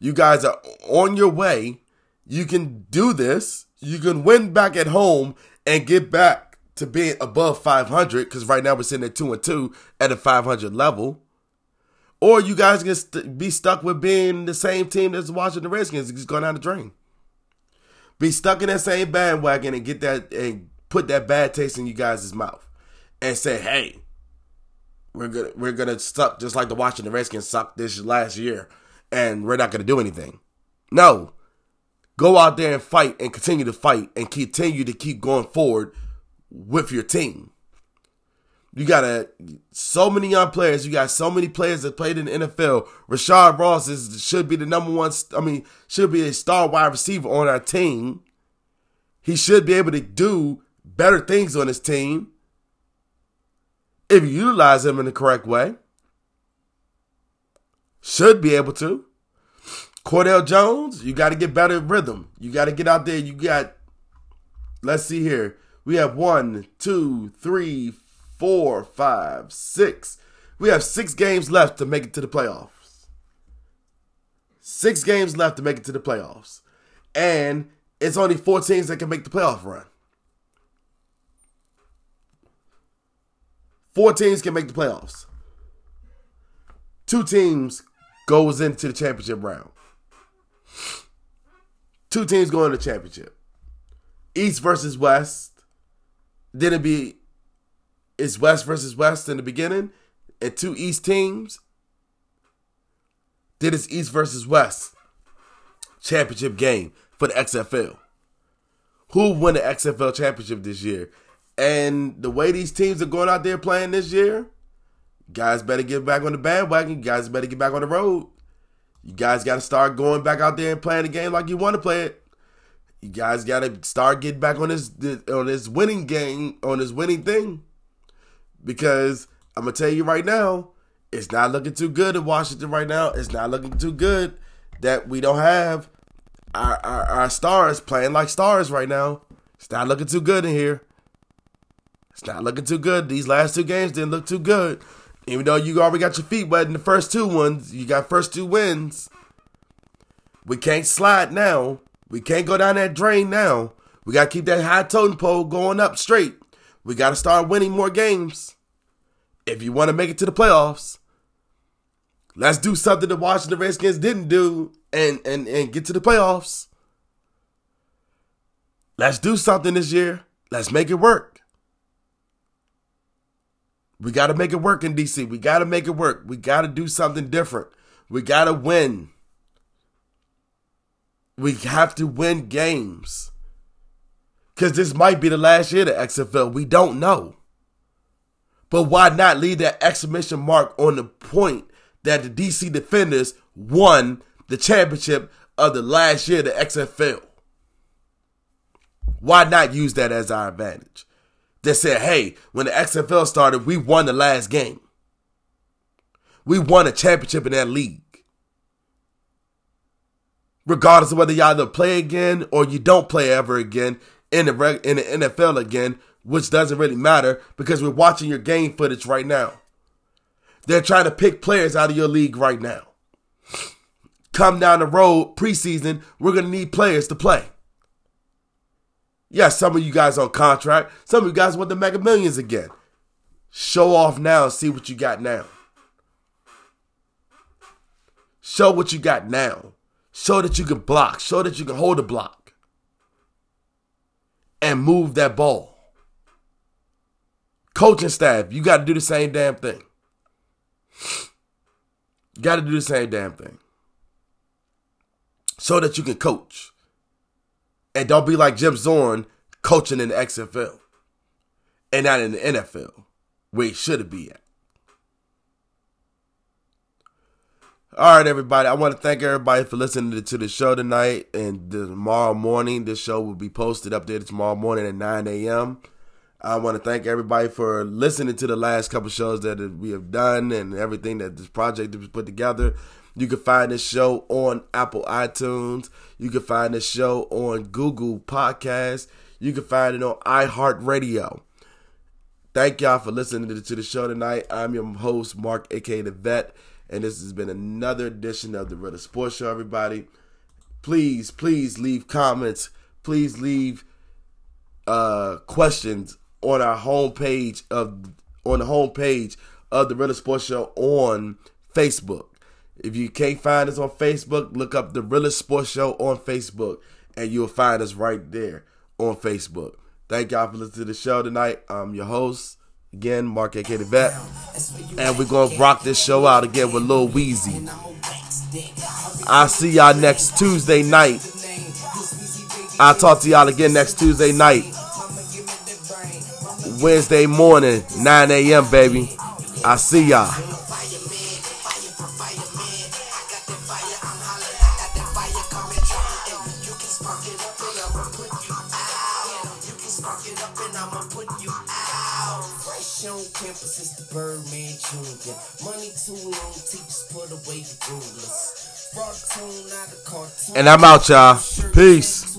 S1: You guys are on your way. You can do this you can win back at home and get back to being above 500 because right now we're sitting at 2 and 2 at a 500 level. Or you guys can st- be stuck with being the same team that's watching the Redskins, just going down the drain. Be stuck in that same bandwagon and get that and put that bad taste in you guys' mouth and say, hey, we're gonna we're gonna suck just like the Washington Redskins sucked this last year, and we're not gonna do anything. No, Go out there and fight and continue to fight and continue to keep going forward with your team. You got a, so many young players. You got so many players that played in the NFL. Rashad Ross is should be the number one. I mean, should be a star wide receiver on our team. He should be able to do better things on his team. if you utilize him in the correct way. Should be able to. Cardale Jones, you got to get better rhythm. You got to get out there. You got, let's see here. We have one, two, three, four, five, six. We have six games left to make it to the playoffs. Six games left to make it to the playoffs. And it's only four teams that can make the playoff run. Four teams can make the playoffs. Two teams goes into the championship round. Two teams go in the championship. East versus West. Then it be it's West versus West in the beginning, and two East teams. Then it's East versus West championship game for the XFL. Who won the XFL championship this year? And the way these teams are going out there playing this year, guys better get back on the bandwagon. You guys better get back on the road. You guys got to start going back out there and playing the game like you want to play it. You guys got to start getting back on this on this winning game on this winning thing, because I'm gonna tell you right now, it's not looking too good in Washington right now. It's not looking too good that we don't have our, our, our stars playing like stars right now. It's not looking too good in here. It's not looking too good. These last two games didn't look too good. Even though you already got your feet wet in the first two ones, you got first two wins. We can't slide now. We can't go down that drain now. We got to keep that high totem pole going up straight. We got to start winning more games. If you want to make it to the playoffs, let's do something the Washington Redskins didn't do and, and, and get to the playoffs. Let's do something this year. Let's make it work. We got to make it work in DC. We got to make it work. We got to do something different. We got to win. We have to win games. Because this might be the last year of XFL. We don't know. But why not leave that exclamation mark on the point that the DC Defenders won the championship of the last year of the XFL? Why not use that as our advantage? They said, hey, when the XFL started, we won the last game. We won a championship in that league. Regardless of whether y'all either play again or you don't play ever again in the in the NFL again, which doesn't really matter because we're watching your game footage right now. They're trying to pick players out of your league right now. Come down the road preseason, we're gonna need players to play. Yes, some of you guys on contract. Some of you guys want the mega millions again. Show off now and see what you got now. Show what you got now. Show that you can block. Show that you can hold a block. And move that ball. Coaching staff, you got to do the same damn thing. You got to do the same damn thing. So that you can coach. And don't be like Jim Zorn coaching in the XFL and not in the NFL, where he should be at. All right, everybody. I want to thank everybody for listening to the show tonight. And tomorrow morning, this show will be posted up there tomorrow morning at 9 a.m. I want to thank everybody for listening to the last couple shows that we have done and everything that this project was put together. You can find this show on Apple iTunes. You can find this show on Google Podcasts. You can find it on iHeartRadio. Thank y'all for listening to the show tonight. I'm your host, Mark, aka The Vet, and this has been another edition of the Real Sports Show, everybody. Please, please leave comments. Please leave uh, questions on our homepage of on the homepage of the Real Sports Show on Facebook. If you can't find us on Facebook, look up the Realest Sports Show on Facebook, and you'll find us right there on Facebook. Thank y'all for listening to the show tonight. I'm your host again, Mark AK the Vet, and we're gonna rock this show out again with Lil Weezy. I'll see y'all next Tuesday night. I'll talk to y'all again next Tuesday night. Wednesday morning, 9 a.m., baby. I see y'all.
S2: Money too long, teachers put away the rulers.
S1: And I'm out, y'all. Peace.